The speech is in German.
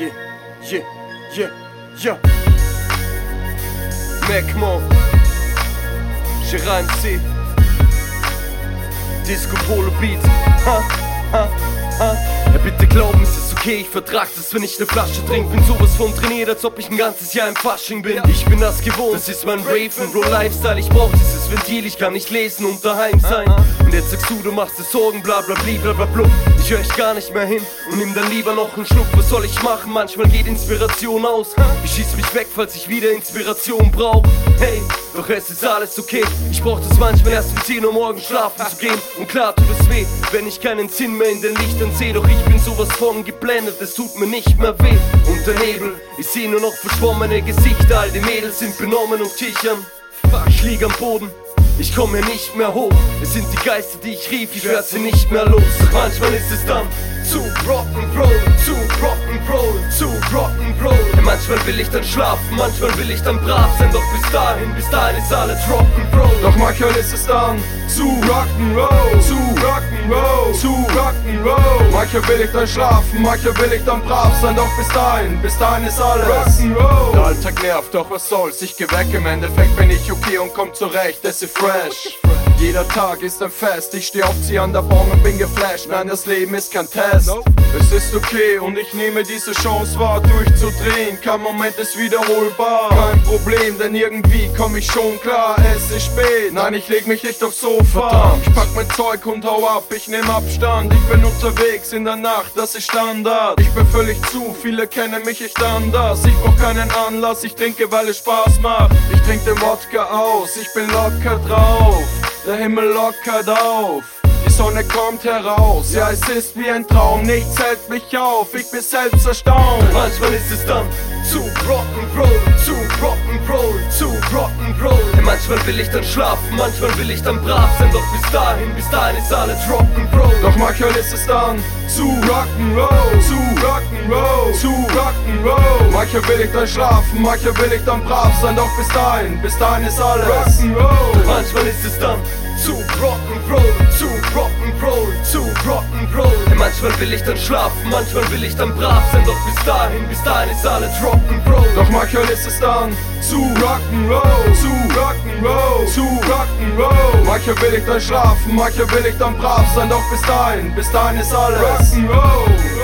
yeah, yeah, yeah, yeah. Mec, mon, j'ai Ramsey. Disco pour le beat, hein, hein, hein. Et bitte glauben, es ist okay, ich vertrag das, wenn ich ne Flasche trink. Bin sowas von trainiert, als ob ich ein ganzes Jahr im Fasching bin. Ich bin das gewohnt, das ist mein Raven, Bro Lifestyle. Ich brauch dieses Ventil, ich kann nicht lesen und daheim sein. Und jetzt sagst du, du machst dir Sorgen, bla bla bla bla bla. Ich hör echt gar nicht mehr hin und nimm dann lieber noch einen Schluck. Was soll ich machen? Manchmal geht Inspiration aus. Ich schieß mich weg, falls ich wieder Inspiration brauch. Hey, doch es ist alles okay. Ich brauch das manchmal erst um 10 Uhr morgens schlafen zu gehen. Und klar tut es weh, wenn ich keinen Sinn mehr in den Lichtern sehe. Doch ich bin sowas von geblendet, es tut mir nicht mehr weh. Und der Nebel, ich seh nur noch verschwommene Gesichter. All die Mädels sind benommen und kichern. Ich lieg am Boden. Ich komm hier nicht mehr hoch. Es sind die Geister, die ich rief, ich werd sie nicht mehr los. Manchmal ist es dann zu Rock'n'Roll, zu Rock'n'Roll, zu Rock'n'Roll. Manchmal will ich dann schlafen, manchmal will ich dann brav sein. Doch bis dahin, bis dahin ist alles Rock'n'Roll. Doch manchmal ist es dann zu Rock'n'Roll, zu Rock'n'Roll, zu Rock'n'Roll. Manchmal will ich dann schlafen, manchmal will ich dann brav sein. Doch bis dahin, bis dahin ist alles Rock'n'Roll. Der Alltag nervt, doch was soll's, ich geh weg. Im Endeffekt bin ich okay und komm zurecht, es ist fresh. Jeder Tag ist ein Fest, ich steh auf, zieh an der Bon und bin geflasht. Nein, das Leben ist kein Test. Es ist okay und ich nehme diese Chance wahr, durchzudrehen. Kein Moment ist wiederholbar. Kein Problem, denn irgendwie komm ich schon klar. Es ist spät, nein, ich leg mich nicht aufs Sofa. Ich pack mein Zeug und hau ab, ich nehm Abstand. Ich bin unterwegs in der Nacht, das ist Standard. Ich bin völlig zu, viele kennen mich echt anders. Ich brauch keinen Anlass, ich trinke, weil es Spaß macht. Ich trink den Wodka aus, ich bin locker drauf. Der Himmel lockert auf. Die Sonne kommt heraus, ja es ist wie ein Traum, nichts hält mich auf, ich bin selbst erstaunt. Manchmal ist es dann zu Rock'n'Roll, zu Rock'n'Roll, zu manchmal will ich dann schlafen, manchmal will ich dann brav sein. Doch bis dahin, bis dahin ist alles Rock'n'Roll. Doch manchmal ist es dann zu Rock'n'Roll, zu Rock'n'Roll, zu Rock'n'Roll. Manchmal will ich dann schlafen, manchmal will ich dann brav sein. Doch bis dahin, bis dahin ist alles Rock'n'Roll. Manchmal ist es dann zu Rock'n'Roll, zu Rock'n'Roll, zu Rock'n'Roll. Ja, manchmal will ich dann schlafen, manchmal will ich dann brav sein. Doch bis dahin, bis dahin ist alles Rock'n'Roll. Doch manchmal ist es dann zu Rock'n'Roll, zu Rock'n'Roll, zu Rock'n'Roll. Manchmal will ich dann schlafen, manchmal will ich dann brav sein. Doch bis dahin, bis dahin ist alles Rock'n'Roll.